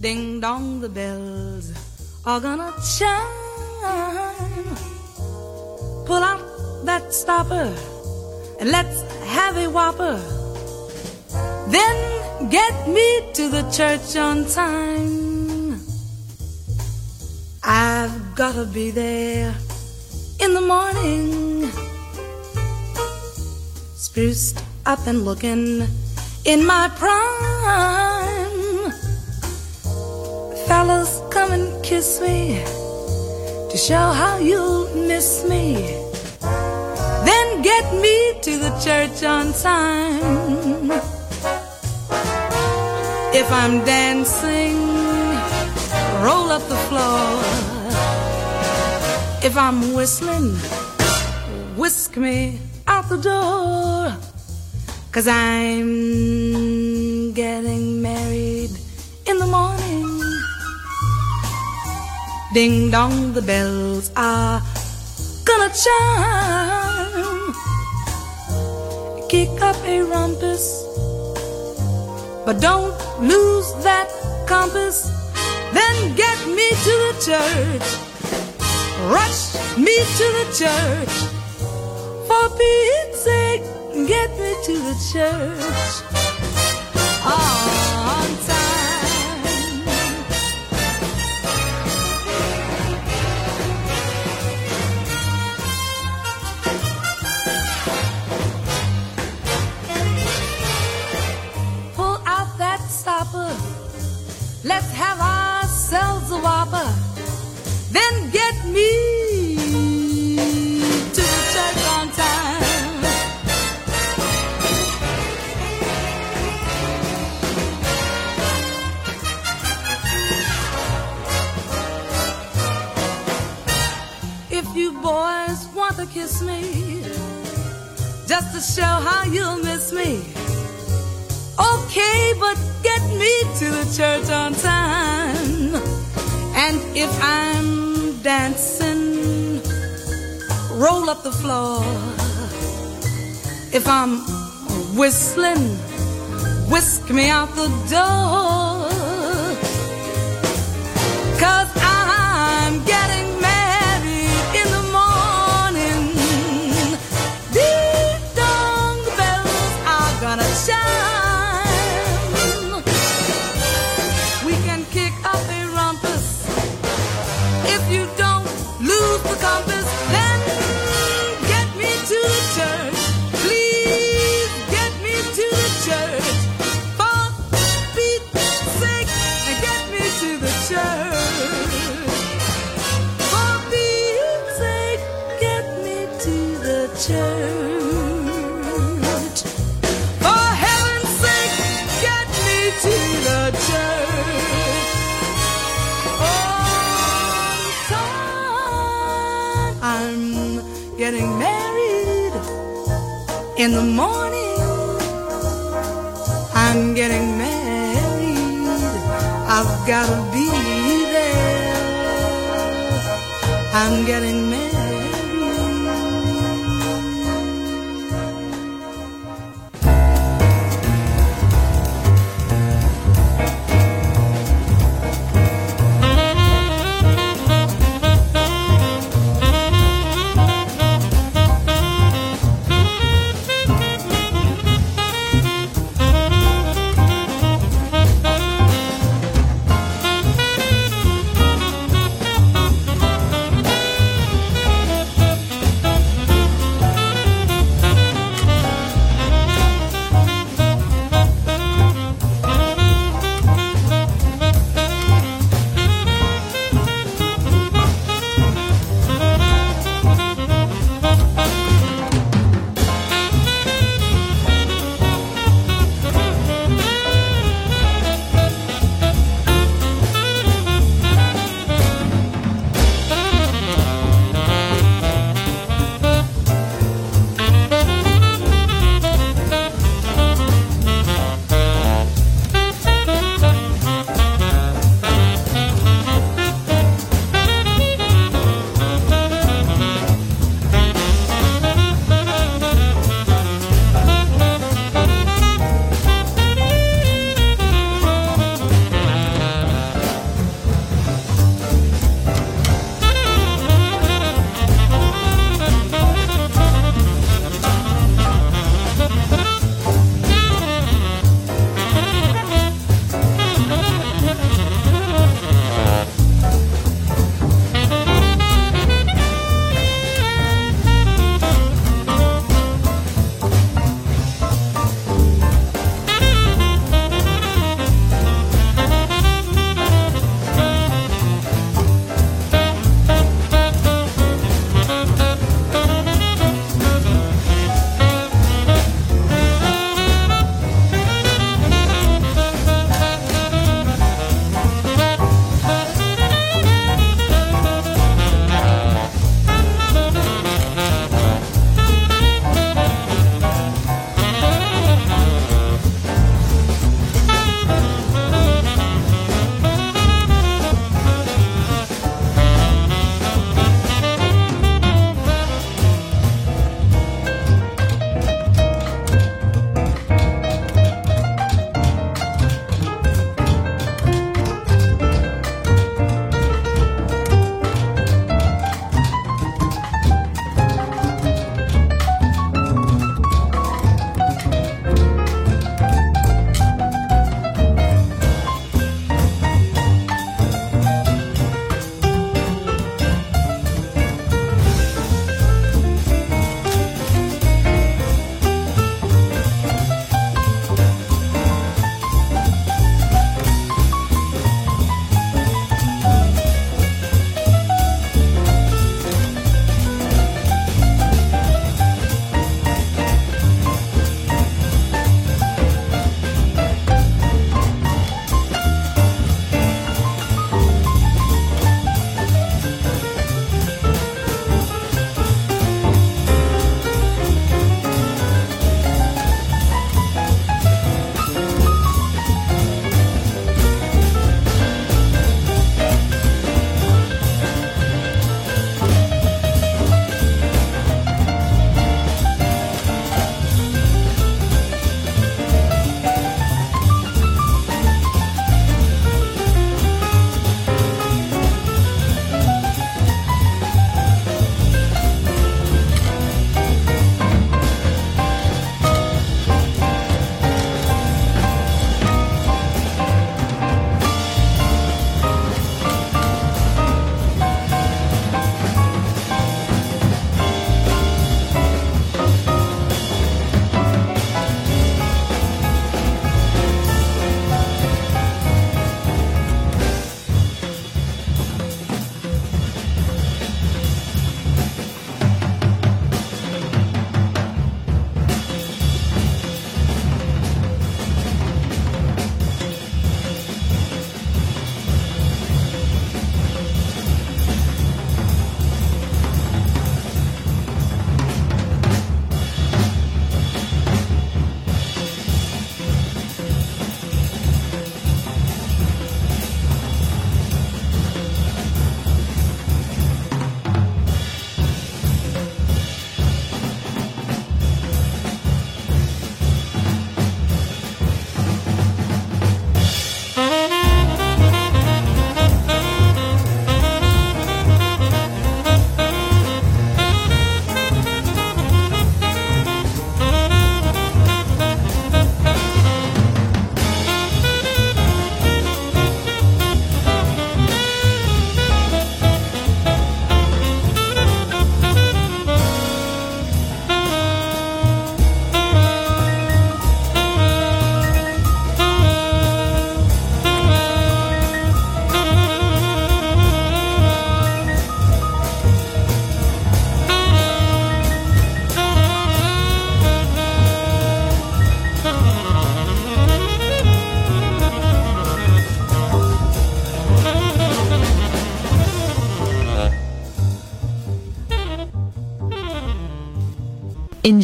Ding dong, the bells are gonna chime. Pull out that stopper and let's have a whopper. Then get me to the church on time. I've gotta be there in the morning. Spruced up and looking in my prime. Fellas, come and kiss me to show how you'll miss me. Then get me to the church on time. If I'm dancing, roll up the floor. If I'm whistling, whisk me out the door. Cause I'm getting married Ding dong, the bells are gonna chime. Kick up a rumpus, but don't lose that compass. Then get me to the church. Rush me to the church. For Pete's sake, get me to the church. Kiss me, just to show how you'll miss me. Okay, but get me to the church on time. And if I'm dancing, roll up the floor. If I'm whistling, whisk me out the door. Cause I'm church. For heaven's sake, get me to the church. On time. I'm getting married in the morning. I'm getting married. I've gotta be there. I'm getting married.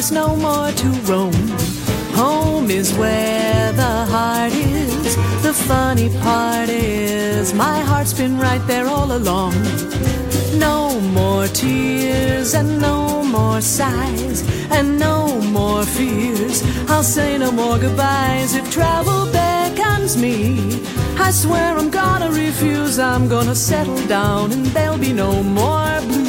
Promise no more to roam. Home is where the heart is. The funny part is, my heart's been right there all along. No more tears and no more sighs and no more fears. I'll say no more goodbyes if travel beckons me. I swear I'm gonna refuse. I'm gonna settle down and there'll be no more blues.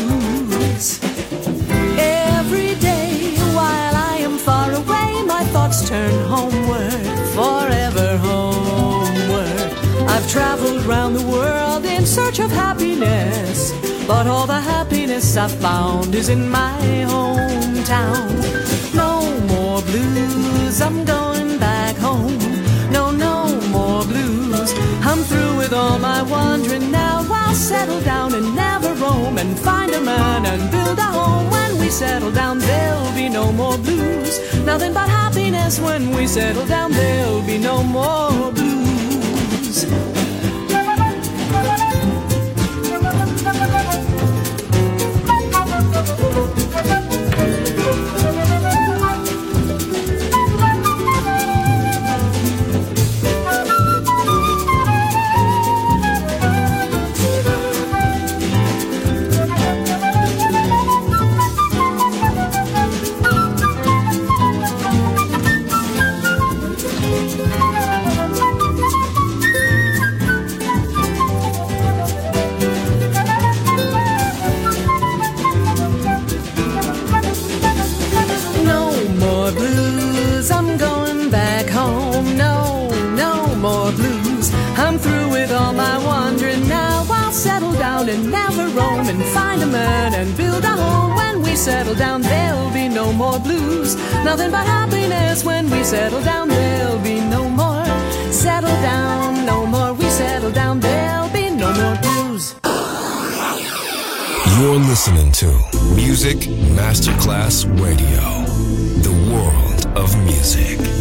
homeward, forever homeward. I've traveled round the world in search of happiness, but all the happiness I've found is in my hometown. No more blues, I'm going back home. No, no more blues, I'm through with all my wandering now. I'll settle down and never roam and find a man and build a home settle down, there'll be no more blues. Nothing but happiness when we settle down, there'll be no more blues. blues. Nothing but happiness when we settle down. There'll be no more. Settle down, no more. We settle down. There'll be no more blues. You're listening to Music Masterclass Radio, the world of music.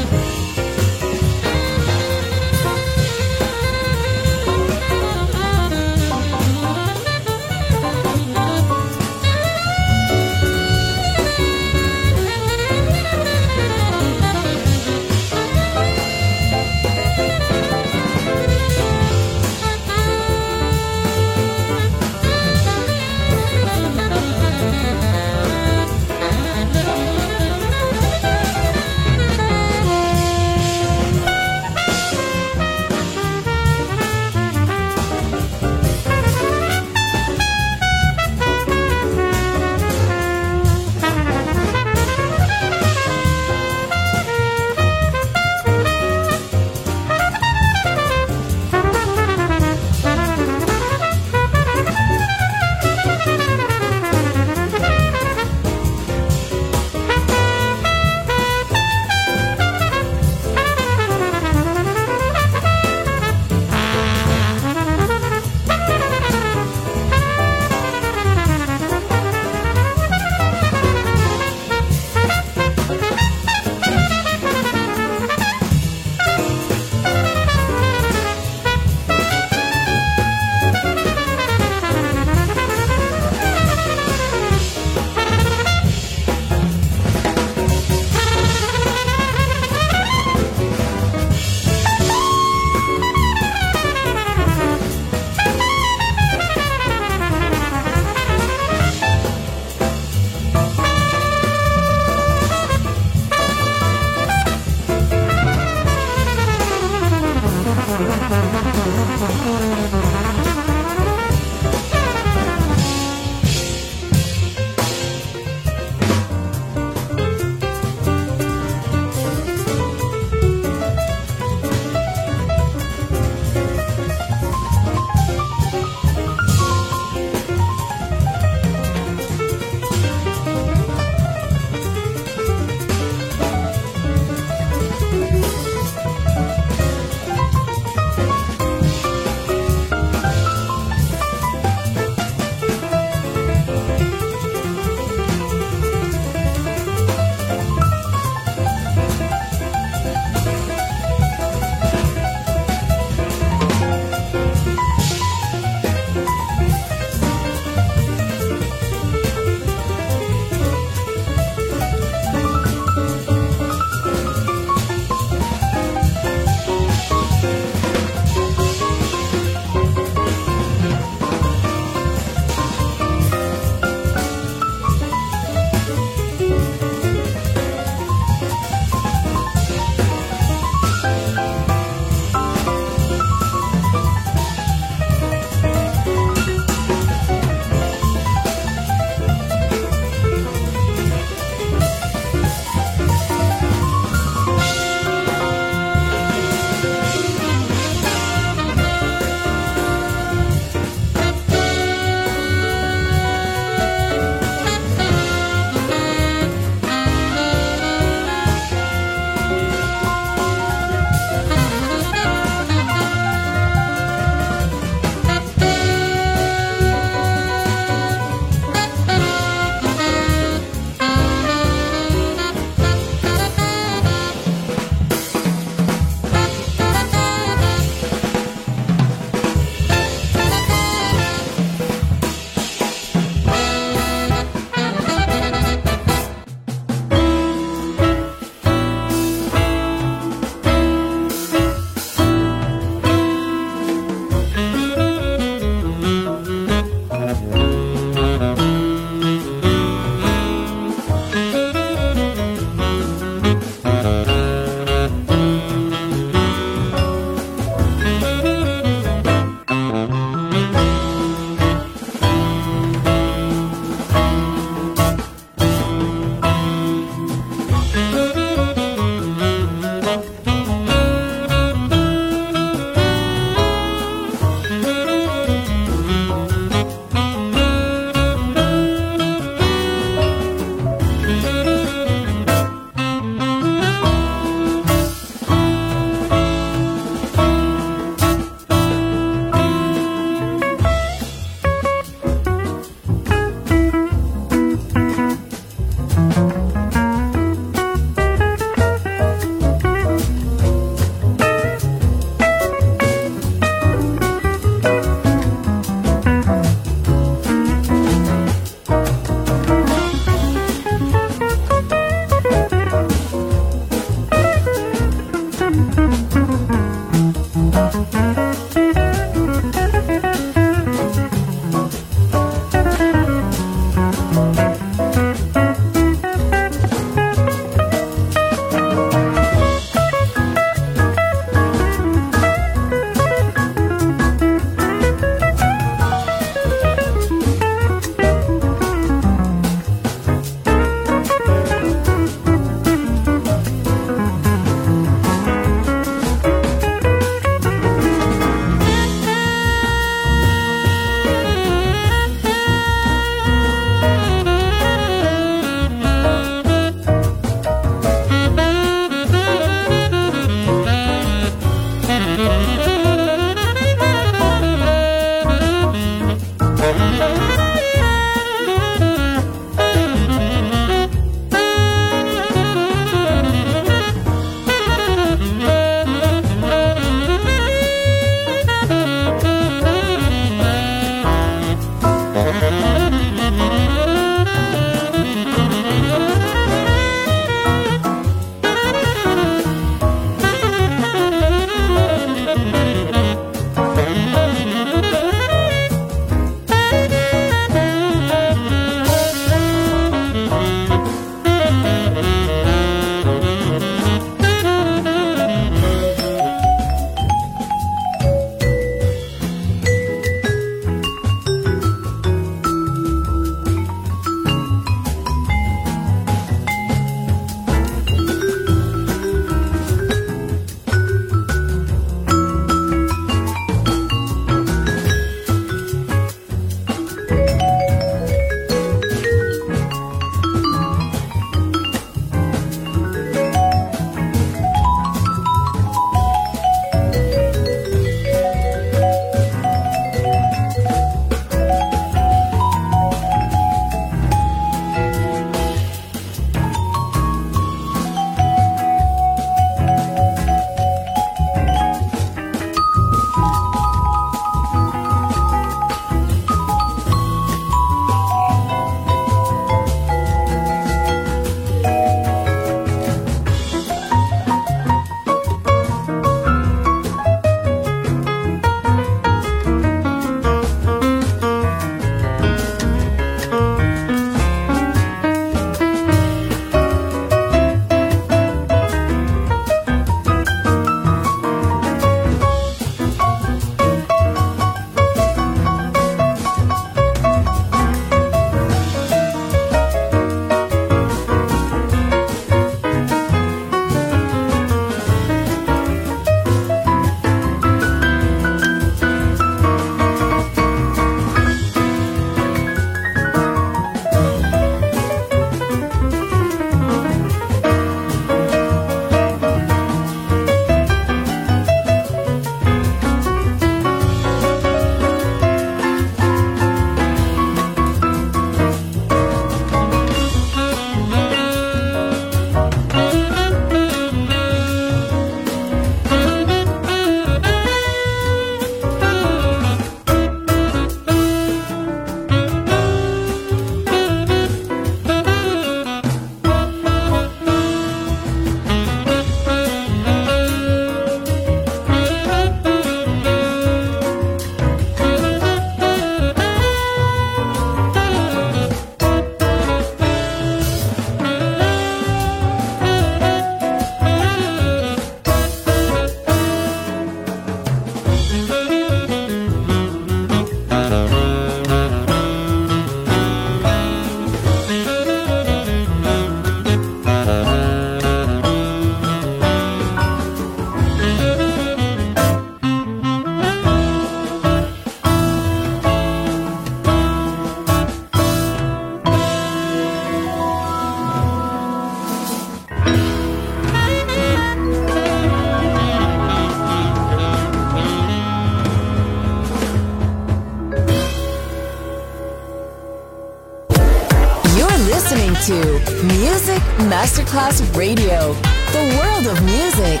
Masterclass Radio, the world of music.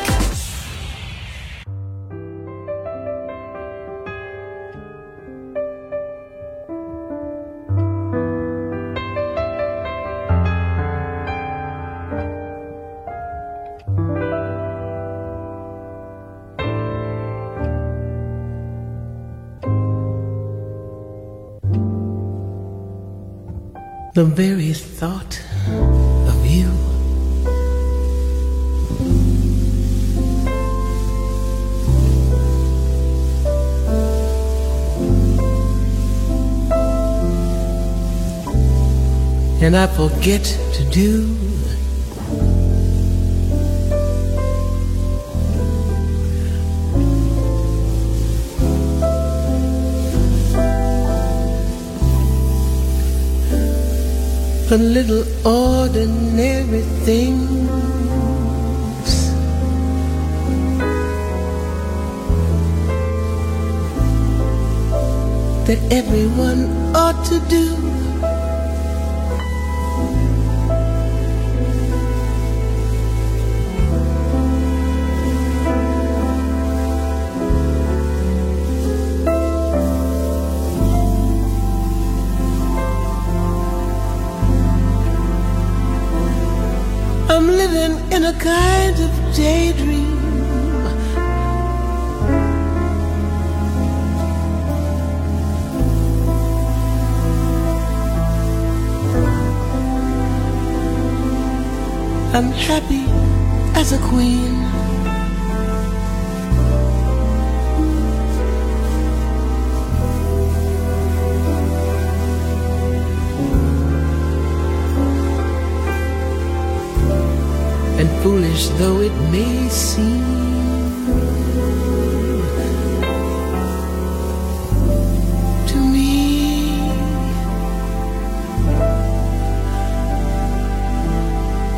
the very thought And I forget to do the little ordinary things that everyone ought to do. A kind of daydream. I'm happy as a queen. Foolish though it may seem. To me,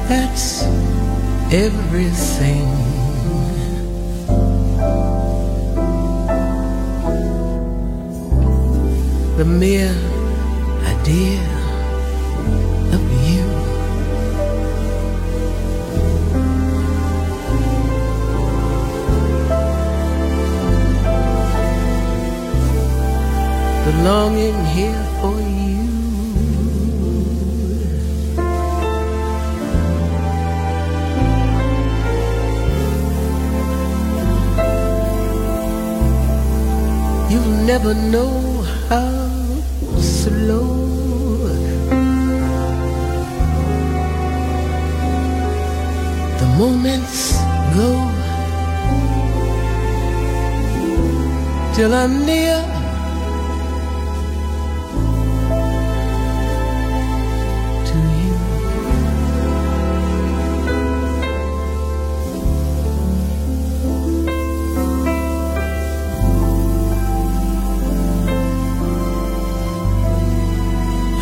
that's everything. The mere idea longing here for you. You'll never know how slow the moments go till I'm near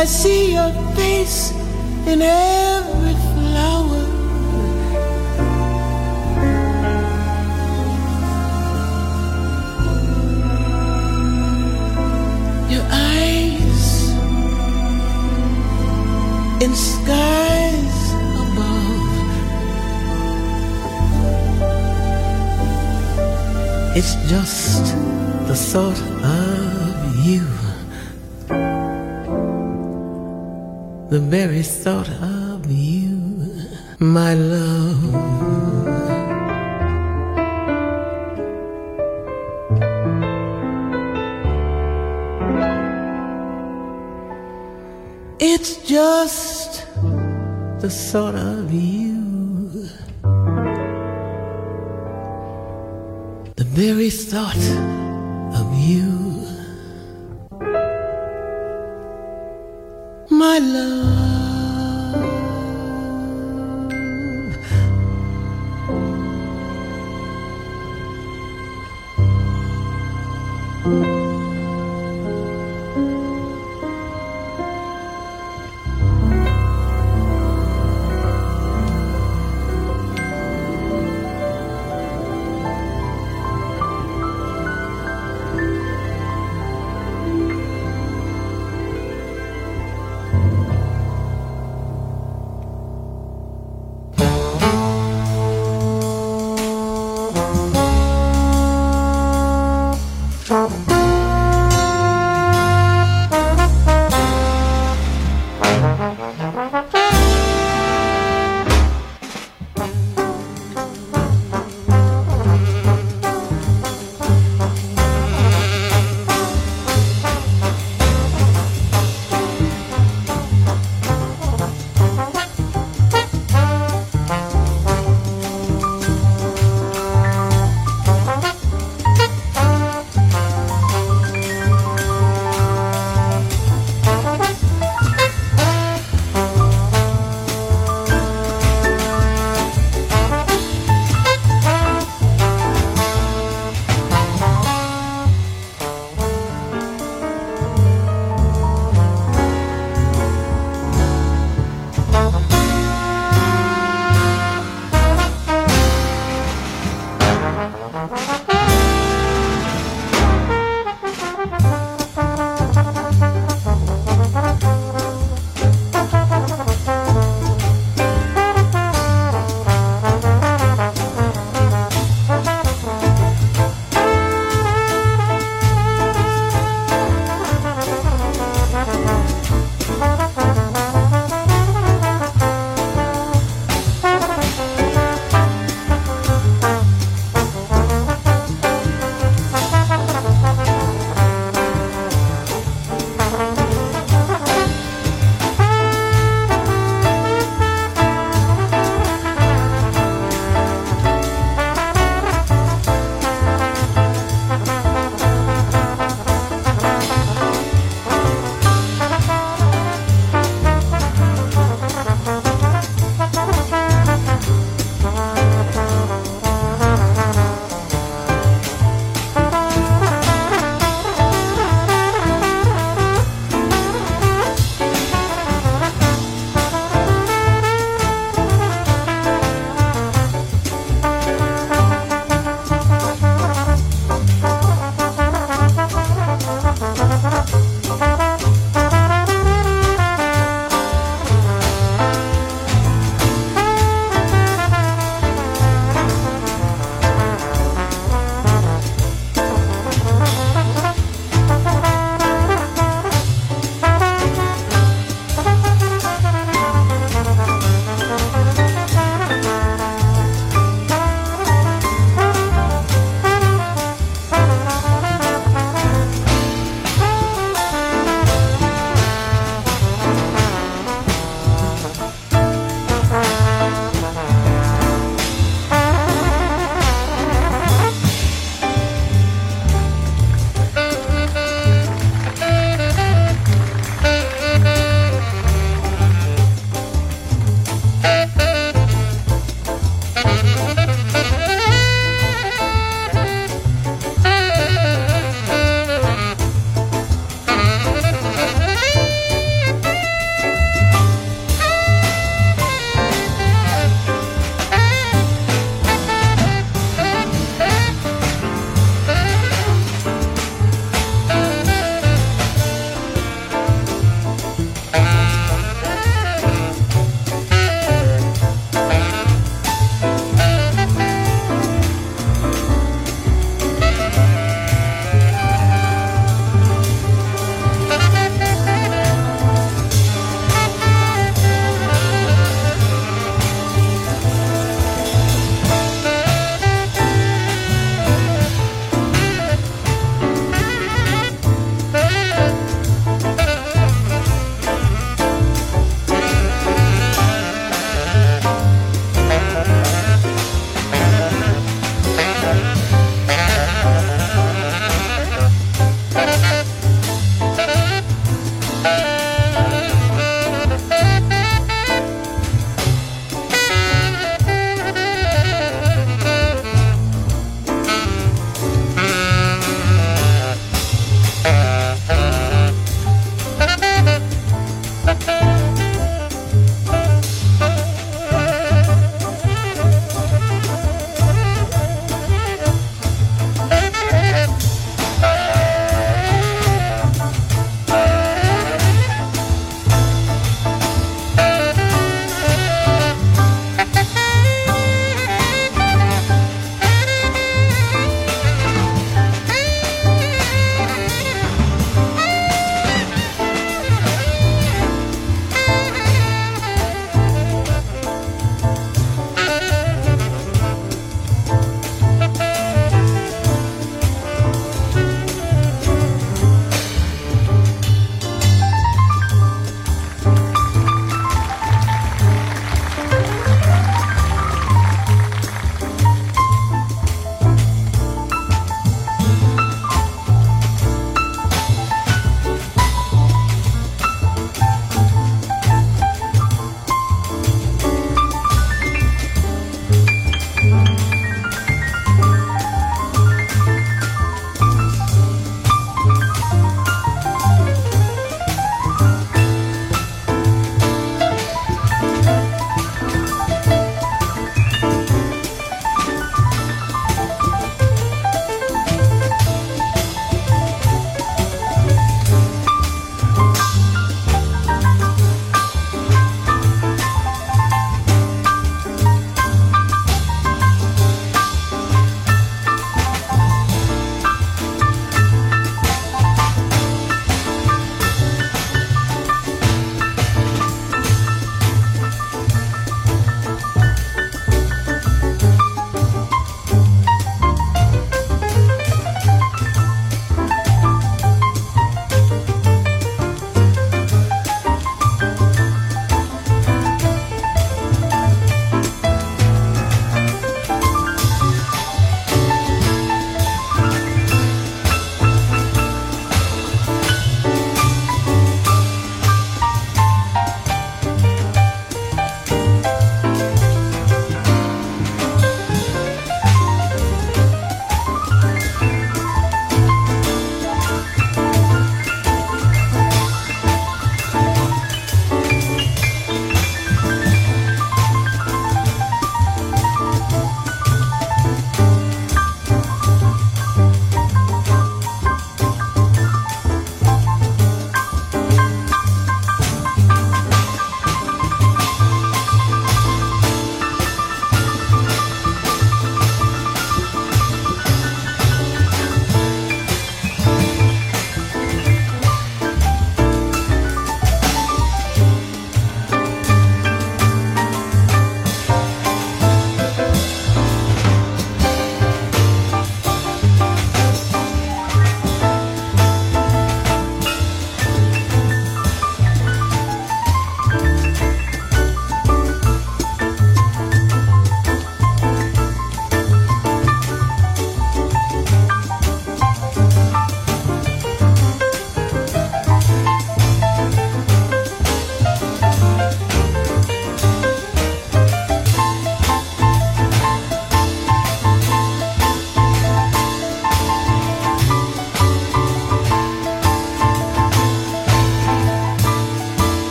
I see your face in every flower. Your eyes in skies above. It's just the thought of the very thought of you, my love. It's just the thought of you, the very thought of you. my love.